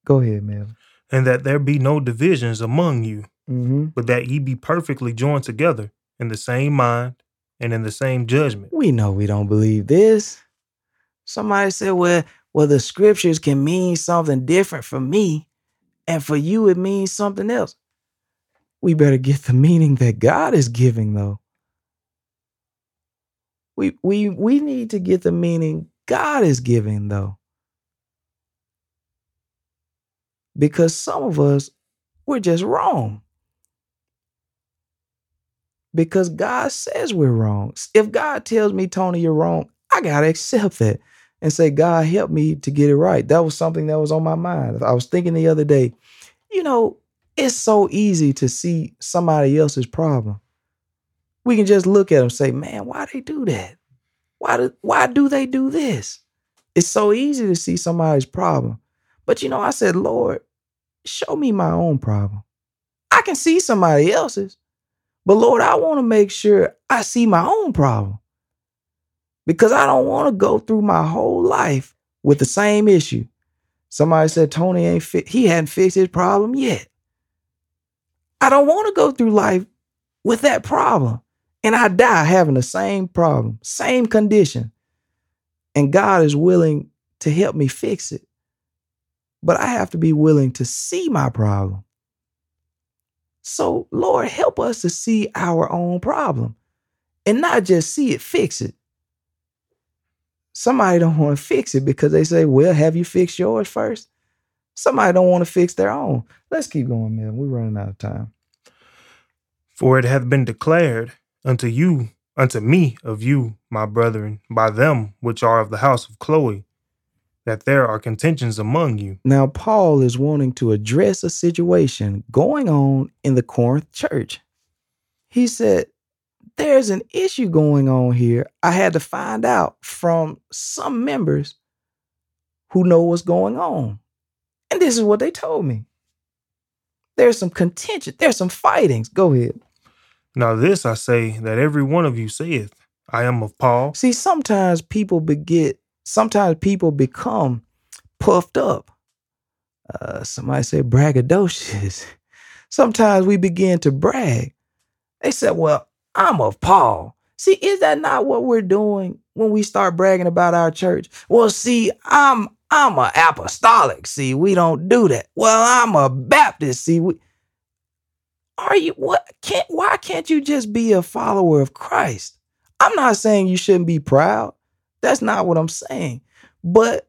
Go ahead, Melvin. And that there be no divisions among you, Mm-hmm. but that ye be perfectly joined together in the same mind and in the same judgment. We know we don't believe this. Somebody said, well, well, the scriptures can mean something different for me, and for you it means something else. We better get the meaning that God is giving, though. We we we need to get the meaning God is giving, though. Because some of us, we're just wrong because God says we're wrong. If God tells me, Tony, you're wrong, I got to accept that and say, God, help me to get it right. That was something that was on my mind. I was thinking the other day, you know, it's so easy to see somebody else's problem. We can just look at them say, man, why they do that? Why do, why do they do this? It's so easy to see somebody's problem. But you know, I said, Lord, show me my own problem. I can see somebody else's, but Lord, I want to make sure I see my own problem because I don't want to go through my whole life with the same issue. Somebody said Tony ain't fit, he hadn't fixed his problem yet. I don't want to go through life with that problem. And I die having the same problem, same condition. And God is willing to help me fix it. But I have to be willing to see my problem. So, Lord, help us to see our own problem and not just see it, fix it. Somebody don't want to fix it because they say, "Well, have you fixed yours first? Somebody don't want to fix their own. Let's keep going, man. We're running out of time. For it hath been declared unto you, unto me of you, my brethren, by them which are of the house of Chloe, that there are contentions among you. Now, Paul is wanting to address a situation going on in the Corinth church. He said, There's an issue going on here. I had to find out from some members who know what's going on. And this is what they told me. There's some contention, there's some fightings. Go ahead. Now this I say that every one of you saith, I am of Paul, See, sometimes people beget, sometimes people become puffed up. Uh, somebody say braggadocious. <laughs> Sometimes we begin to brag. They said, Well, I'm of Paul. See, is that not what we're doing when we start bragging about our church? Well, see, I'm I'm a apostolic. See, we don't do that. Well, I'm a Baptist. See, we are you what can't why can't you just be a follower of Christ? I'm not saying you shouldn't be proud. That's not what I'm saying. But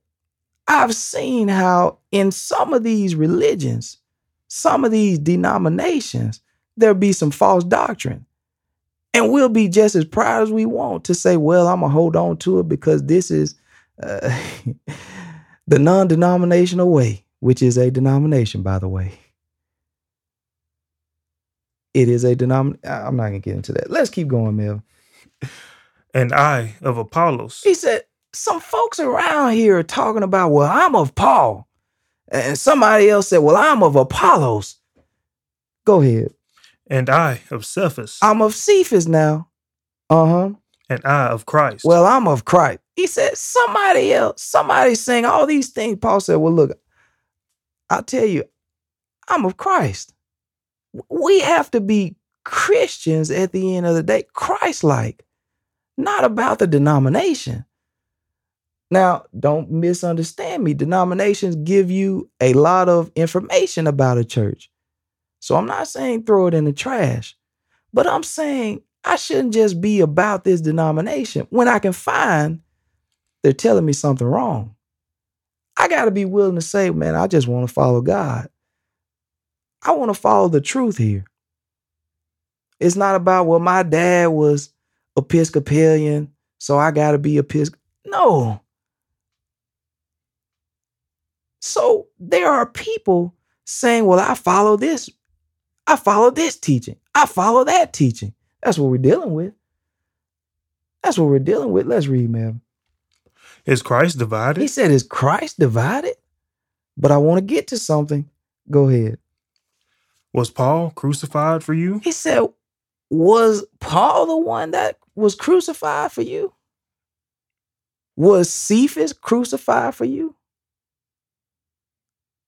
I've seen how in some of these religions, some of these denominations, there'll be some false doctrine. And we'll be just as proud as we want to say, well, I'm going to hold on to it because this is uh, <laughs> the non denominational way, which is a denomination, by the way. It is a denomination. I'm not going to get into that. Let's keep going, Mel. And I of Apollos, He said, some folks around here are talking about, well, I'm of Paul. And somebody else said, well, I'm of Apollos. Go ahead. and I of Cephas, I'm of Cephas now. Uh huh. and I of Christ. Well, I'm of Christ. He said, somebody else, somebody's saying all these things. Paul said, well, look, I'll tell you, I'm of Christ. We have to be Christians at the end of the day, Christ like, not about the denomination. Now, don't misunderstand me. Denominations give you a lot of information about a church. So I'm not saying throw it in the trash, but I'm saying I shouldn't just be about this denomination when I can find they're telling me something wrong. I got to be willing to say, man, I just want to follow God. I want to follow the truth here. It's not about, well, my dad was Episcopalian, so I got to be Episcopalian. No. So there are people saying, well, I follow this. I follow this teaching. I follow that teaching. That's what we're dealing with. That's what we're dealing with. Let's read, man. Is Christ divided? He said, Is Christ divided? But I want to get to something. Go ahead. Was Paul crucified for you? He said, Was Paul the one that was crucified for you? Was Cephas crucified for you?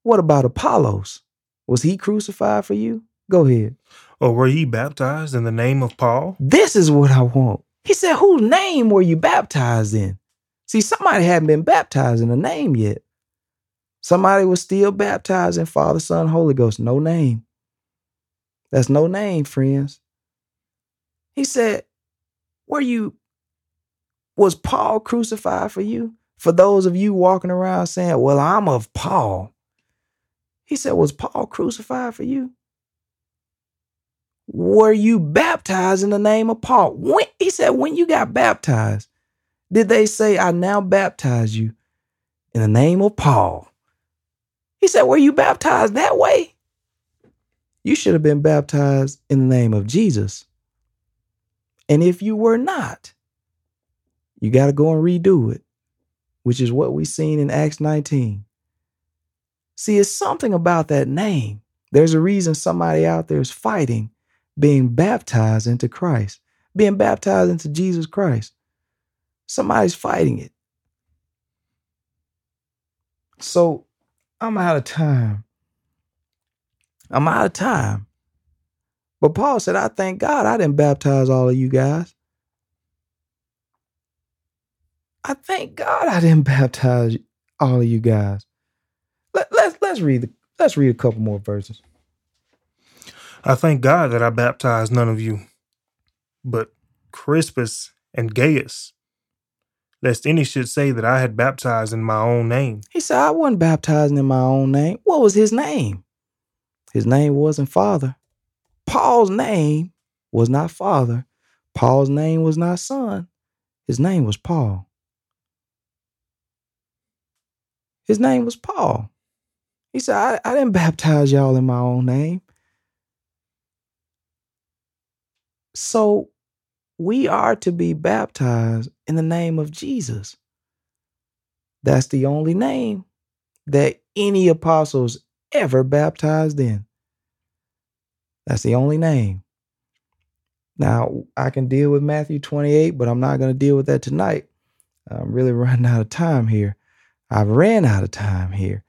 What about Apollos? Was he crucified for you? Go ahead. Or were ye baptized in the name of Paul? This is what I want. He said, Whose name were you baptized in? See, somebody hadn't been baptized in a name yet. Somebody was still baptized in Father, Son, Holy Ghost. No name. That's no name, friends. He said, Were you, was Paul crucified for you? For those of you walking around saying, Well, I'm of Paul. He said, Was Paul crucified for you? Were you baptized in the name of Paul? When, he said, When you got baptized, did they say, I now baptize you in the name of Paul? He said, Were you baptized that way? You should have been baptized in the name of Jesus. And if you were not, you got to go and redo it, which is what we've seen in Acts 19. See, it's something about that name. There's a reason somebody out there is fighting being baptized into Christ, being baptized into Jesus Christ. Somebody's fighting it. So I'm out of time. I'm out of time. But Paul said, I thank God I didn't baptize all of you guys. I thank God I didn't <laughs> baptize all of you guys. Let, let's let's read the, let's read a couple more verses. I thank God that I baptized none of you, but Crispus and Gaius, lest any should say that I had baptized in my own name. He said, I wasn't baptizing in my own name. What was his name? His name wasn't Father. Paul's name was not Father. Paul's name was not Son. His name was Paul. His name was Paul. He said, I, I didn't baptize y'all in my own name. So we are to be baptized in the name of Jesus. That's the only name that any apostles ever baptized in. That's the only name. Now, I can deal with Matthew 28, but I'm not going to deal with that tonight. I'm really <laughs> running out of time here. I've ran out of time here.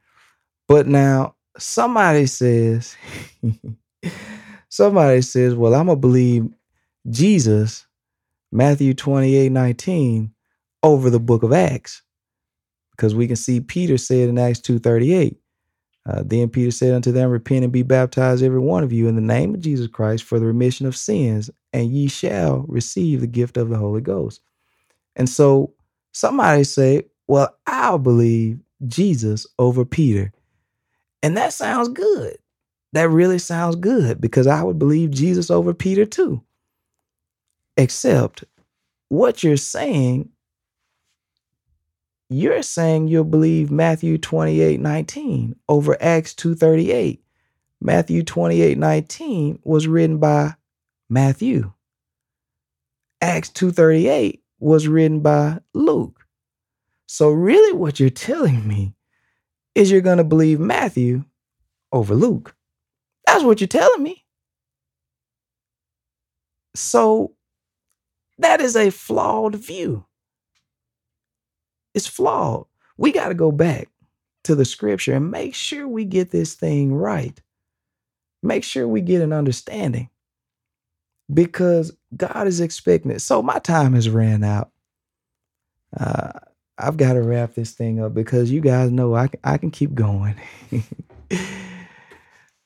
But now, somebody says, <laughs> somebody says, well, I'm going to believe Jesus, Matthew 28 19, over the book of Acts. Because we can see Peter said in Acts 2 38, uh, then Peter said unto them, Repent and be baptized, every one of you, in the name of Jesus Christ for the remission of sins, and ye shall receive the gift of the Holy Ghost. And so somebody say, Well, I'll believe Jesus over Peter. And that sounds good. That really sounds good because I would believe Jesus over Peter too. Except what you're saying, you're saying you'll believe Matthew 28 19 over Acts 238. Matthew 28 19 was written by Matthew. Acts 238 was written by Luke. So, really, what you're telling me is you're going to believe Matthew over Luke. That's what you're telling me. So, that is a flawed view. It's flawed. We got to go back to the scripture and make sure we get this thing right. Make sure we get an understanding because God is expecting it. So my time has ran out. Uh, I've got to wrap this thing up because you guys know I can, I can keep going. <laughs>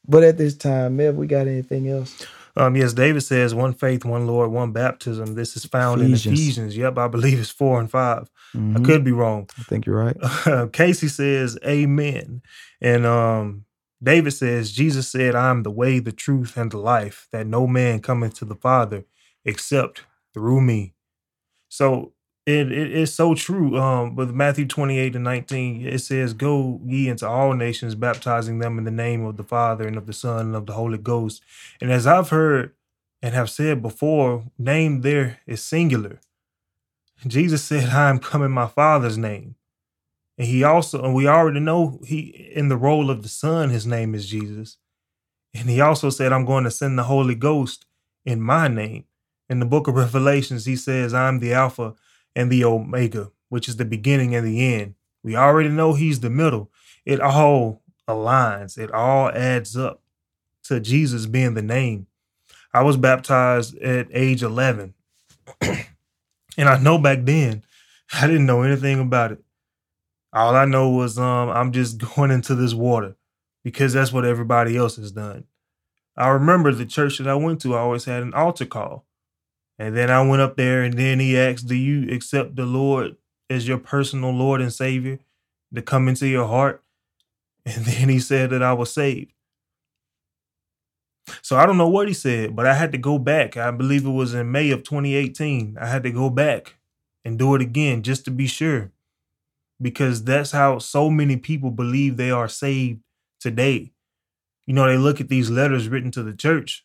but at this time, Mev, we got anything else? Um, yes, David says one faith, one Lord, one baptism. This is found Ephesians. in Ephesians. Yep, I believe it's four and 5 mm-hmm. I could be wrong. I think you're right. <laughs> Casey says, Amen. And um, David says, Jesus said, I am the way, the truth, and the life, that no man cometh to the Father except through me. So it, it is so true. Um, with Matthew 28 and 19, it says, Go ye into all nations, baptizing them in the name of the Father and of the Son and of the Holy Ghost. And as I've heard and have said before, name there is singular. Jesus said, I am come in my Father's name. And he also, and we already know he in the role of the Son, his name is Jesus. And he also said, I'm going to send the Holy Ghost in my name. In the book of Revelations, he says, I'm the Alpha and the Omega, which is the beginning and the end. We already know he's the middle. It all aligns, it all adds up to Jesus being the name. I was baptized at age 11. <clears throat> and I know back then, I didn't know anything about it. All I know was um I'm just <laughs> going into this water because that's what everybody else has done. I remember the church that I went to I always had an altar call. And then I went up there and then he asked, Do you accept the Lord as your personal Lord and Savior to come into your heart? <laughs> And then he said that I was saved. So I don't know what he said, but I had to go back. I believe it was in May of 2018. I had to go back and do it again just to be sure because that's how so many people believe they are saved today. You know, they look at these letters written to the church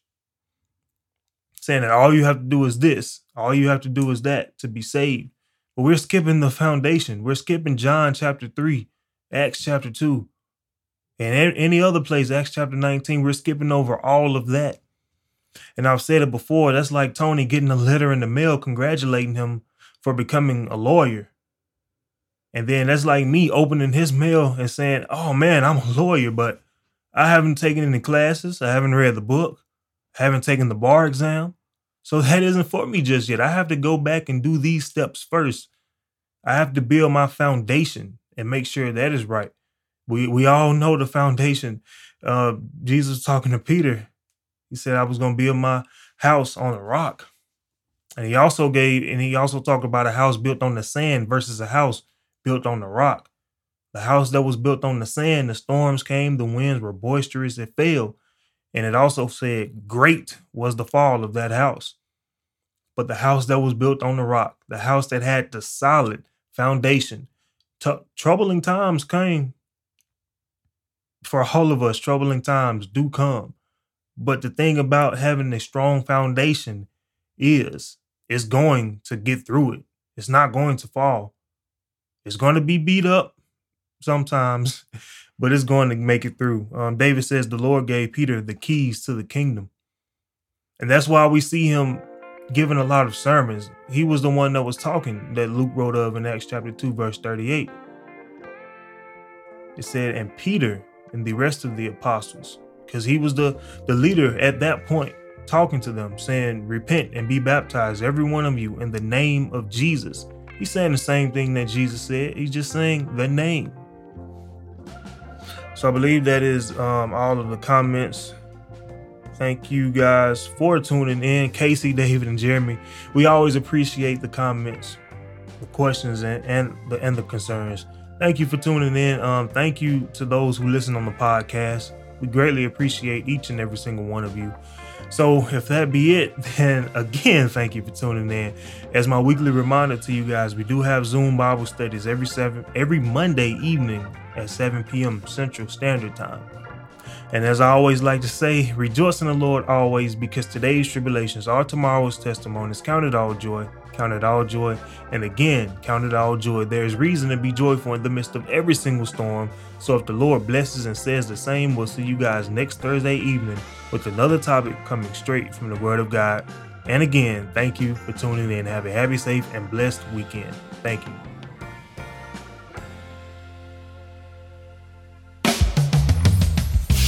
saying that all you have to do is this, all you have to do is that to be saved. But we're skipping the foundation. We're skipping John chapter 3, Acts chapter 2, and any other place, Acts chapter 19. We're skipping over all of that. And I've said it before, that's like Tony getting a letter in the mail congratulating him for becoming a lawyer. And then that's like me opening his mail and saying, "Oh man, I'm a lawyer, but I haven't taken any classes. I haven't read the book. I haven't taken the bar exam. So that isn't for me just yet. I have to go back and do these steps first. I have to build my foundation and make sure that is right. We we all know the foundation. Uh, Jesus talking to Peter, he said, "I was going to build my house on a rock." And he also gave, and he also talked about a house built on the sand versus a house built on the rock. The house that was built on the sand, the storms came, the winds were boisterous, it fell. And it also said, Great was the fall of that house. But the house that was built on the rock, the house that had the solid foundation, t- troubling times came for all of us. Troubling times do come. But the thing about having a strong foundation is it's going to get through it. It's not going to fall. It's going to be beat up sometimes, <laughs> but it's going to make it through. Um, David says the Lord gave Peter the keys to the kingdom. And that's why we see him giving a lot of sermons. He was the one that was talking that Luke wrote of in Acts chapter 2, verse 38. It said, and Peter and the rest of the apostles, because he was the, the leader at that point, talking to them, saying, Repent and be baptized, every one of you, in the name of Jesus He's saying the same thing that Jesus said. He's just saying the name. So I believe that is um, all of the comments. Thank you guys for tuning in. Casey, David, and Jeremy. We always appreciate the comments, the questions, and, and the and the concerns. Thank you for tuning in. Um, thank you to those who listen on the podcast. We greatly appreciate each and every single one of you. So, if that be it, <laughs> then again, thank you for tuning in. As my weekly reminder to you guys, we do have Zoom Bible studies every seven every Monday evening at 7 p.m. Central Standard Time. And as I always like to say, rejoice in the Lord always, because today's tribulations are tomorrow's testimonies. Count it all joy, count it all joy, and again, count it all joy. There is reason to be joyful in the midst of every single storm. So if the Lord blesses and says the same, we'll see you guys next Thursday evening with another topic coming straight from the Word of God. And again, thank you for tuning in. Have a happy, safe, and blessed weekend. Thank you.